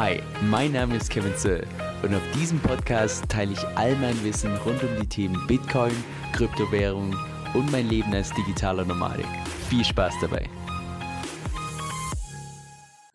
Hi, mein Name ist Kevin Zöll und auf diesem Podcast teile ich all mein Wissen rund um die Themen Bitcoin, Kryptowährung und mein Leben als digitaler Nomadik. Viel Spaß dabei!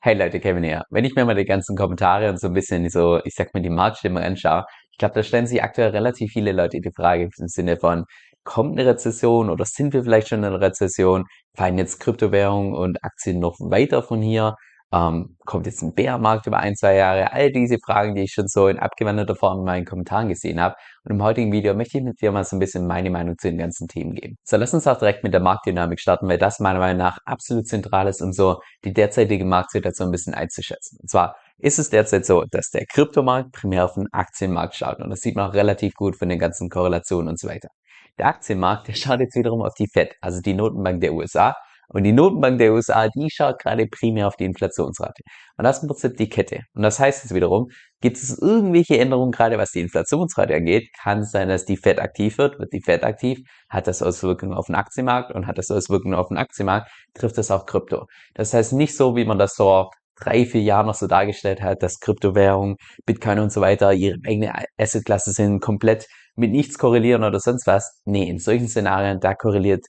Hey Leute, Kevin hier. Wenn ich mir mal die ganzen Kommentare und so ein bisschen so, ich sag mal, die Marktstimmung anschaue, ich glaube, da stellen sich aktuell relativ viele Leute die Frage im Sinne von, kommt eine Rezession oder sind wir vielleicht schon in einer Rezession? Fallen jetzt Kryptowährungen und Aktien noch weiter von hier? Ähm, kommt jetzt ein Bärmarkt über ein, zwei Jahre? All diese Fragen, die ich schon so in abgewandelter Form in meinen Kommentaren gesehen habe. Und im heutigen Video möchte ich mit dir mal so ein bisschen meine Meinung zu den ganzen Themen geben. So, lass uns auch direkt mit der Marktdynamik starten, weil das meiner Meinung nach absolut zentral ist, um so die derzeitige Marktsituation ein bisschen einzuschätzen. Und zwar ist es derzeit so, dass der Kryptomarkt primär auf den Aktienmarkt schaut. Und das sieht man auch relativ gut von den ganzen Korrelationen und so weiter. Der Aktienmarkt, der schaut jetzt wiederum auf die Fed, also die Notenbank der USA, und die Notenbank der USA, die schaut gerade primär auf die Inflationsrate. Und das ist im Prinzip die Kette. Und das heißt jetzt wiederum, gibt es irgendwelche Änderungen gerade, was die Inflationsrate angeht, kann es sein, dass die Fed aktiv wird. Wird die Fed aktiv, hat das Auswirkungen auf den Aktienmarkt und hat das Auswirkungen auf den Aktienmarkt, trifft das auch Krypto. Das heißt nicht so, wie man das so drei, vier Jahren noch so dargestellt hat, dass Kryptowährungen, Bitcoin und so weiter ihre eigene Assetklasse sind, komplett mit nichts korrelieren oder sonst was. Nee, in solchen Szenarien, da korreliert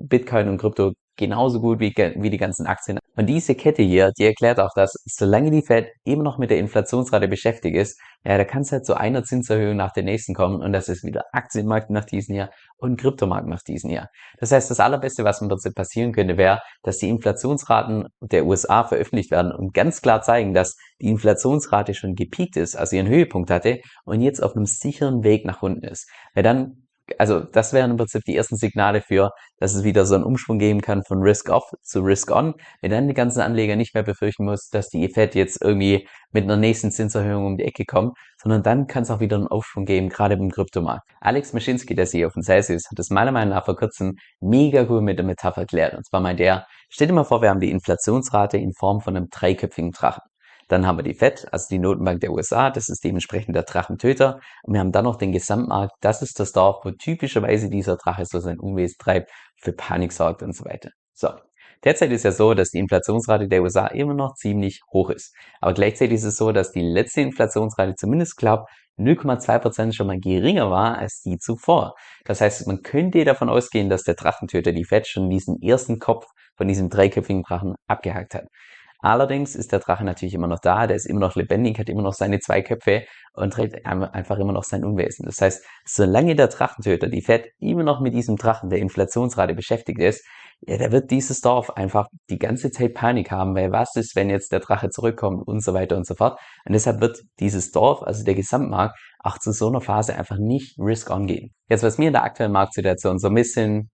Bitcoin und Krypto genauso gut wie, wie die ganzen Aktien. Und diese Kette hier, die erklärt auch, dass solange die Fed immer noch mit der Inflationsrate beschäftigt ist, ja, da kann es halt zu einer Zinserhöhung nach der nächsten kommen und das ist wieder Aktienmarkt nach diesem Jahr und Kryptomarkt nach diesem Jahr. Das heißt, das allerbeste, was im Prinzip passieren könnte, wäre, dass die Inflationsraten der USA veröffentlicht werden und ganz klar zeigen, dass die Inflationsrate schon gepiekt ist, also ihren Höhepunkt hatte und jetzt auf einem sicheren Weg nach unten ist. Weil dann also das wären im Prinzip die ersten Signale für, dass es wieder so einen Umschwung geben kann von Risk-Off zu Risk-On, wenn dann die ganzen Anleger nicht mehr befürchten muss, dass die Fed jetzt irgendwie mit einer nächsten Zinserhöhung um die Ecke kommt, sondern dann kann es auch wieder einen Aufschwung geben, gerade im Kryptomarkt. Alex Maschinski, der CEO von Celsius, hat es meiner Meinung nach vor kurzem mega cool mit der Metapher erklärt. Und zwar meint er, stell dir mal vor, wir haben die Inflationsrate in Form von einem dreiköpfigen Drachen. Dann haben wir die FED, also die Notenbank der USA, das ist dementsprechend der Drachentöter. Und wir haben dann noch den Gesamtmarkt, das ist das Dorf, wo typischerweise dieser Drache so sein Unwesen treibt, für Panik sorgt und so weiter. So. Derzeit ist ja so, dass die Inflationsrate der USA immer noch ziemlich hoch ist. Aber gleichzeitig ist es so, dass die letzte Inflationsrate zumindest glaubt, 0,2% schon mal geringer war als die zuvor. Das heißt, man könnte davon ausgehen, dass der Drachentöter, die Fed, schon diesen ersten Kopf von diesem dreiköpfigen Drachen abgehakt hat. Allerdings ist der Drache natürlich immer noch da, der ist immer noch lebendig, hat immer noch seine zwei Köpfe und trägt einfach immer noch sein Unwesen. Das heißt, solange der Drachentöter, die Fed, immer noch mit diesem Drachen der Inflationsrate beschäftigt ist, ja, da wird dieses Dorf einfach die ganze Zeit Panik haben, weil was ist, wenn jetzt der Drache zurückkommt und so weiter und so fort. Und deshalb wird dieses Dorf, also der Gesamtmarkt, auch zu so einer Phase einfach nicht risk-on gehen. Jetzt, was mir in der aktuellen Marktsituation so ein bisschen,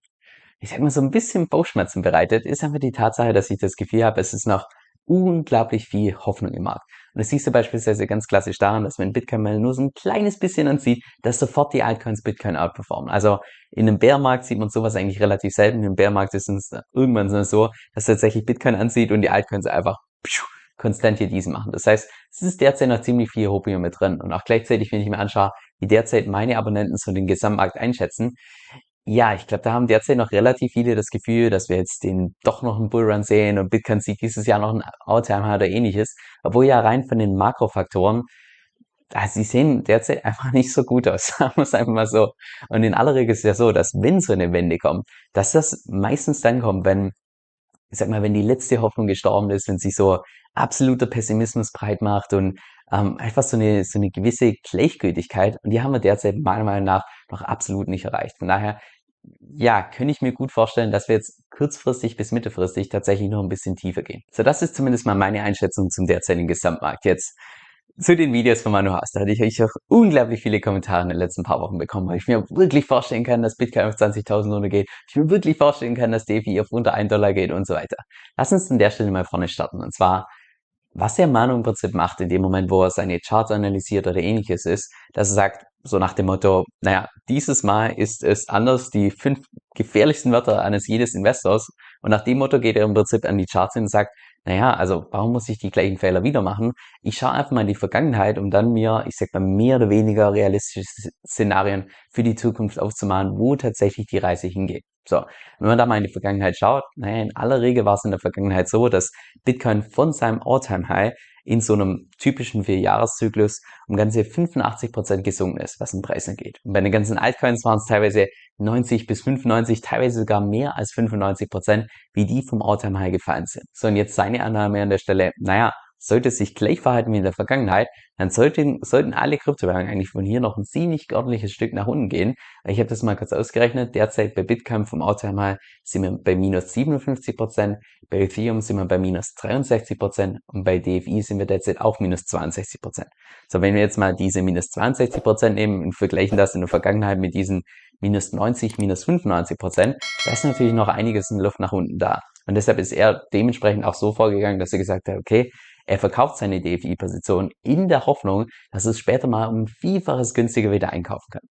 ich sag mal, so ein bisschen Bauchschmerzen bereitet, ist einfach die Tatsache, dass ich das Gefühl habe, es ist noch unglaublich viel Hoffnung im Markt. Und das siehst du beispielsweise ganz klassisch daran, dass wenn Bitcoin mal nur so ein kleines bisschen anzieht, dass sofort die Altcoins Bitcoin outperformen. Also in einem Bärmarkt sieht man sowas eigentlich relativ selten. Im Bärmarkt ist es irgendwann so, dass tatsächlich Bitcoin anzieht und die Altcoins einfach konstant hier diesen machen. Das heißt, es ist derzeit noch ziemlich viel Hopium mit drin. Und auch gleichzeitig, wenn ich mir anschaue, wie derzeit meine Abonnenten so den Gesamtmarkt einschätzen, ja, ich glaube, da haben derzeit noch relativ viele das Gefühl, dass wir jetzt den doch noch einen Bullrun sehen und Bitcoin sieht dieses Jahr noch ein hat oder ähnliches. Obwohl ja rein von den Makrofaktoren, also sie sehen derzeit einfach nicht so gut aus, sagen wir es einfach mal so. Und in aller Regel ist es ja so, dass wenn so eine Wende kommt, dass das meistens dann kommt, wenn, ich sag mal, wenn die letzte Hoffnung gestorben ist, wenn sich so absoluter Pessimismus breit macht und ähm, einfach so eine, so eine gewisse Gleichgültigkeit. Und die haben wir derzeit meiner Meinung nach noch absolut nicht erreicht. Von daher, ja, könnte ich mir gut vorstellen, dass wir jetzt kurzfristig bis mittelfristig tatsächlich noch ein bisschen tiefer gehen. So, das ist zumindest mal meine Einschätzung zum derzeitigen Gesamtmarkt. Jetzt zu den Videos von Manu Haas. Da hatte ich auch unglaublich viele Kommentare in den letzten paar Wochen bekommen, weil ich mir wirklich vorstellen kann, dass Bitcoin auf 20.000 runtergeht. Ich mir wirklich vorstellen kann, dass DeFi auf unter 1 Dollar geht und so weiter. Lass uns an der Stelle mal vorne starten. Und zwar was der Manu im Prinzip macht, in dem Moment, wo er seine Charts analysiert oder ähnliches ist, dass er sagt, so nach dem Motto, naja, dieses Mal ist es anders, die fünf gefährlichsten Wörter eines jedes Investors. Und nach dem Motto geht er im Prinzip an die Charts hin und sagt, naja, also warum muss ich die gleichen Fehler wieder machen? Ich schaue einfach mal in die Vergangenheit, um dann mir, ich sag mal, mehr oder weniger realistische Szenarien für die Zukunft aufzumalen, wo tatsächlich die Reise hingeht. So, wenn man da mal in die Vergangenheit schaut, naja, in aller Regel war es in der Vergangenheit so, dass Bitcoin von seinem All-Time-High in so einem typischen Vierjahreszyklus um ganze 85 Prozent gesunken ist, was den Preis angeht. Und bei den ganzen Altcoins waren es teilweise 90 bis 95, teilweise sogar mehr als 95%, Prozent, wie die vom All-Time-High gefallen sind. So, und jetzt seine Annahme an der Stelle, naja, sollte sich gleich verhalten wie in der Vergangenheit, dann sollten, sollten alle Kryptowährungen eigentlich von hier noch ein ziemlich ordentliches Stück nach unten gehen. Ich habe das mal kurz ausgerechnet. Derzeit bei Bitcoin vom Alltime High sind wir bei minus 57%, Prozent, bei Ethereum sind wir bei minus 63 Prozent und bei DFI sind wir derzeit auch minus 62%. Prozent. So, wenn wir jetzt mal diese minus 62 Prozent nehmen und vergleichen das in der Vergangenheit mit diesen minus 90, minus 95%, Prozent, da ist natürlich noch einiges in Luft nach unten da. Und deshalb ist er dementsprechend auch so vorgegangen, dass er gesagt hat, okay, er verkauft seine DFI-Position in der Hoffnung, dass es später mal um Vielfaches günstiger wieder einkaufen kann.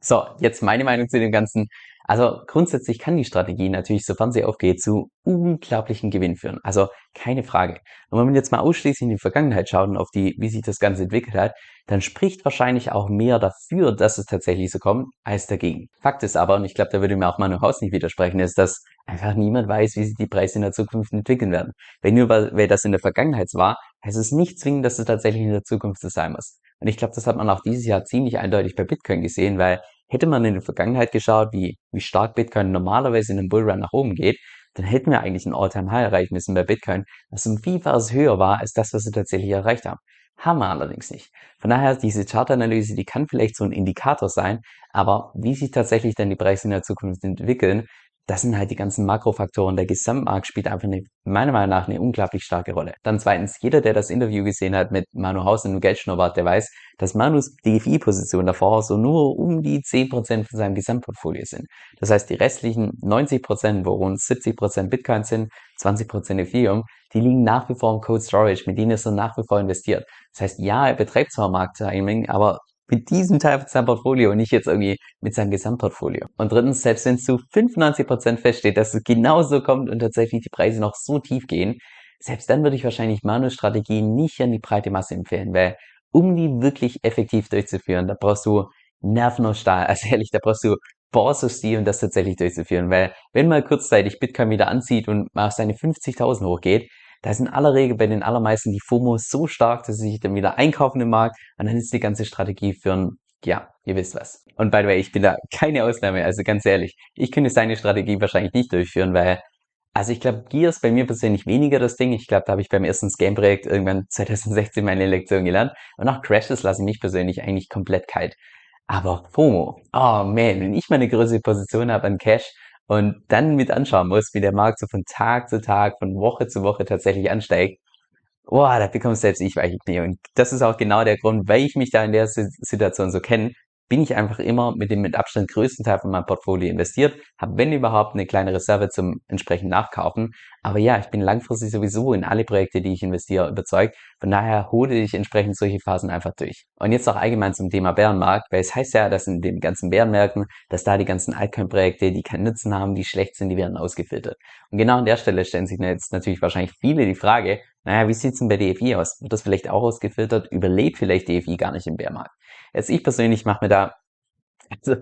So, jetzt meine Meinung zu dem Ganzen. Also grundsätzlich kann die Strategie natürlich, sofern sie aufgeht, zu unglaublichen Gewinn führen. Also keine Frage. Und wenn man jetzt mal ausschließlich in die Vergangenheit schaut und auf die, wie sich das Ganze entwickelt hat, dann spricht wahrscheinlich auch mehr dafür, dass es tatsächlich so kommt, als dagegen. Fakt ist aber, und ich glaube, da würde mir auch Manu Haus nicht widersprechen, ist, dass einfach niemand weiß, wie sich die Preise in der Zukunft entwickeln werden. Wenn nur weil das in der Vergangenheit war, heißt es nicht zwingend, dass es tatsächlich in der Zukunft so sein muss. Und ich glaube, das hat man auch dieses Jahr ziemlich eindeutig bei Bitcoin gesehen, weil hätte man in der Vergangenheit geschaut, wie, wie stark Bitcoin normalerweise in einem Bullrun nach oben geht, dann hätten wir eigentlich ein All-Time-High erreichen müssen bei Bitcoin, das um Vielfaches höher war als das, was wir tatsächlich erreicht haben. Haben wir allerdings nicht. Von daher, diese Chartanalyse, die kann vielleicht so ein Indikator sein, aber wie sich tatsächlich dann die Preise in der Zukunft entwickeln, das sind halt die ganzen Makrofaktoren. Der Gesamtmarkt spielt einfach eine, meiner Meinung nach eine unglaublich starke Rolle. Dann zweitens, jeder, der das Interview gesehen hat mit Manu Haus und Geldschnurrbart, der weiß, dass Manus DFI-Position davor so nur um die 10% von seinem Gesamtportfolio sind. Das heißt, die restlichen 90%, wo rund 70% Bitcoin sind, 20% Ethereum, die liegen nach wie vor im Code Storage, mit denen ist er nach wie vor investiert. Das heißt, ja, er betreibt zwar Markttiming, aber mit diesem Teil von seinem Portfolio und nicht jetzt irgendwie mit seinem Gesamtportfolio. Und drittens, selbst wenn es zu 95% feststeht, dass es genauso kommt und tatsächlich die Preise noch so tief gehen, selbst dann würde ich wahrscheinlich Manu-Strategien nicht an die breite Masse empfehlen, weil um die wirklich effektiv durchzuführen, da brauchst du Nerven aus Stahl. Also ehrlich, da brauchst du Steel, um das tatsächlich durchzuführen, weil wenn mal kurzzeitig Bitcoin wieder anzieht und mal auf seine 50.000 hochgeht, da ist in aller Regel bei den allermeisten die FOMO so stark, dass sie sich dann wieder einkaufen im Markt und dann ist die ganze Strategie für ein, ja, ihr wisst was. Und by the way, ich bin da keine Ausnahme, also ganz ehrlich, ich könnte seine Strategie wahrscheinlich nicht durchführen, weil also ich glaube, Gear ist bei mir persönlich weniger das Ding. Ich glaube, da habe ich beim ersten Scam-Projekt irgendwann 2016 meine Lektion gelernt. Und auch Crashes lasse ich mich persönlich eigentlich komplett kalt. Aber FOMO, oh man, wenn ich meine größere Position habe an Cash, und dann mit anschauen muss, wie der Markt so von Tag zu Tag, von Woche zu Woche tatsächlich ansteigt, boah, da bekommst selbst ich weiche Knie. Und das ist auch genau der Grund, weil ich mich da in der Situation so kenne, bin ich einfach immer mit dem mit Abstand größten Teil von meinem Portfolio investiert, habe wenn überhaupt eine kleine Reserve zum entsprechend Nachkaufen. Aber ja, ich bin langfristig sowieso in alle Projekte, die ich investiere, überzeugt. Von daher hole ich entsprechend solche Phasen einfach durch. Und jetzt auch allgemein zum Thema Bärenmarkt, weil es heißt ja, dass in den ganzen Bärenmärkten, dass da die ganzen Altcoin-Projekte, die keinen Nutzen haben, die schlecht sind, die werden ausgefiltert. Und genau an der Stelle stellen sich jetzt natürlich wahrscheinlich viele die Frage, naja, wie sieht's denn bei DFI aus? Wird das vielleicht auch ausgefiltert? Überlebt vielleicht DFI gar nicht im Bärmarkt? Jetzt ich persönlich mache mir da also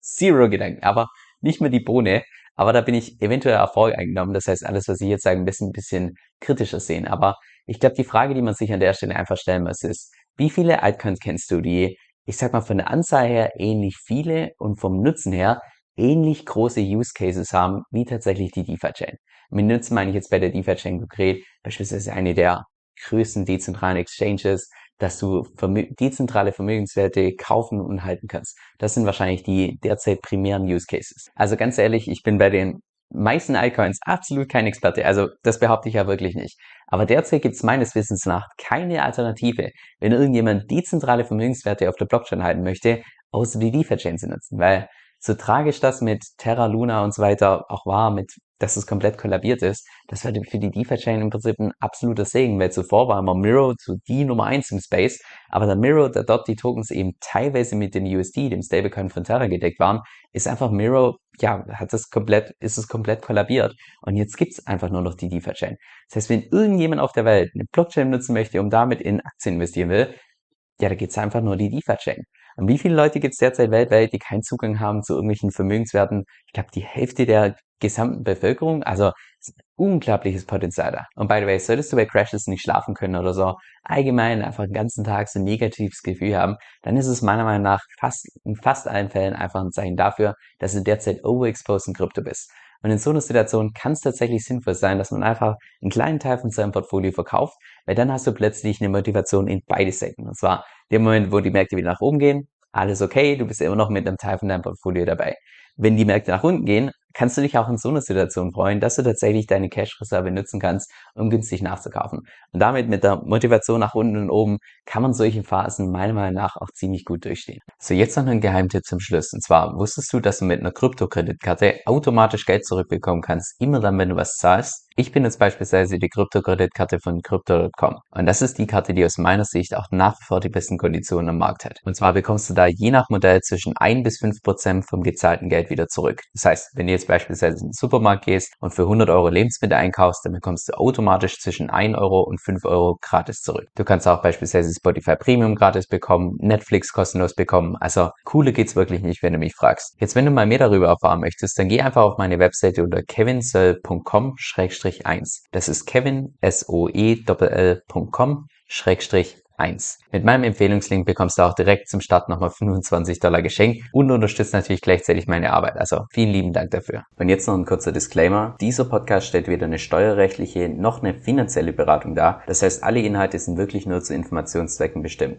zero Gedanken, aber nicht mehr die Bohne. Aber da bin ich eventuell auch voreingenommen. Das heißt, alles, was ich jetzt sage, ein bisschen, ein bisschen kritischer sehen. Aber ich glaube, die Frage, die man sich an der Stelle einfach stellen muss, ist, wie viele Altcoins kennst du, die, ich sag mal, von der Anzahl her ähnlich viele und vom Nutzen her ähnlich große Use Cases haben, wie tatsächlich die DeFi-Chain? Mit Nutzen meine ich jetzt bei der DeFi-Chain konkret beispielsweise eine der größten dezentralen Exchanges, dass du Vermö dezentrale Vermögenswerte kaufen und halten kannst. Das sind wahrscheinlich die derzeit primären Use Cases. Also ganz ehrlich, ich bin bei den meisten Altcoins absolut kein Experte. Also das behaupte ich ja wirklich nicht. Aber derzeit gibt es meines Wissens nach keine Alternative, wenn irgendjemand dezentrale Vermögenswerte auf der Blockchain halten möchte, außer die DeFi-Chain zu nutzen. Weil so tragisch das mit Terra Luna und so weiter auch war, mit dass es komplett kollabiert ist, das war für die DeFi-Chain im Prinzip ein absoluter Segen, weil zuvor war immer Miro zu die Nummer eins im Space, aber der Miro, der dort die Tokens eben teilweise mit dem USD, dem Stablecoin von Terra gedeckt waren, ist einfach Miro, ja, hat das komplett, ist es komplett kollabiert und jetzt gibt's einfach nur noch die DeFi-Chain. Das heißt, wenn irgendjemand auf der Welt eine Blockchain nutzen möchte, um damit in Aktien investieren will, ja, da geht's einfach nur die DeFi checken. Und wie viele Leute gibt's derzeit weltweit, die keinen Zugang haben zu irgendwelchen Vermögenswerten? Ich glaube, die Hälfte der gesamten Bevölkerung. Also unglaubliches Potenzial da. Und by the way, solltest du bei Crashes nicht schlafen können oder so, allgemein einfach den ganzen Tag so ein negatives Gefühl haben, dann ist es meiner Meinung nach fast, in fast allen Fällen einfach ein Zeichen dafür, dass du derzeit overexposed in Krypto bist. Und in so einer Situation kann es tatsächlich sinnvoll sein, dass man einfach einen kleinen Teil von seinem Portfolio verkauft, weil dann hast du plötzlich eine Motivation in beide Seiten. Und zwar der Moment, wo die Märkte wieder nach oben gehen, alles okay, du bist immer noch mit einem Teil von deinem Portfolio dabei. Wenn die Märkte nach unten gehen, kannst du dich auch in so einer Situation freuen, dass du tatsächlich deine Cash-Reserve nutzen kannst, um günstig nachzukaufen. Und damit mit der Motivation nach unten und oben kann man solche Phasen meiner Meinung nach auch ziemlich gut durchstehen. So, jetzt noch ein Geheimtipp zum Schluss. Und zwar, wusstest du, dass du mit einer Kryptokreditkarte automatisch Geld zurückbekommen kannst, immer dann, wenn du was zahlst? Ich bin jetzt beispielsweise die Kryptokreditkarte von Crypto.com. Und das ist die Karte, die aus meiner Sicht auch nach wie vor die besten Konditionen am Markt hat. Und zwar bekommst du da je nach Modell zwischen 1 bis 5 Prozent vom gezahlten Geld wieder zurück. Das heißt, wenn du jetzt beispielsweise in den Supermarkt gehst und für 100 Euro Lebensmittel einkaufst, dann bekommst du automatisch zwischen 1 Euro und 5 Euro gratis zurück. Du kannst auch beispielsweise Spotify Premium gratis bekommen, Netflix kostenlos bekommen. Also cooler geht's wirklich nicht, wenn du mich fragst. Jetzt, wenn du mal mehr darüber erfahren möchtest, dann geh einfach auf meine Webseite unter kevinsoll.com 1. Das ist kevin, S-O-E-L-L.com, Schrägstrich 1. Mit meinem Empfehlungslink bekommst du auch direkt zum Start nochmal 25 Dollar geschenkt und unterstützt natürlich gleichzeitig meine Arbeit. Also vielen lieben Dank dafür. Und jetzt noch ein kurzer Disclaimer. Dieser Podcast stellt weder eine steuerrechtliche noch eine finanzielle Beratung dar. Das heißt, alle Inhalte sind wirklich nur zu Informationszwecken bestimmt.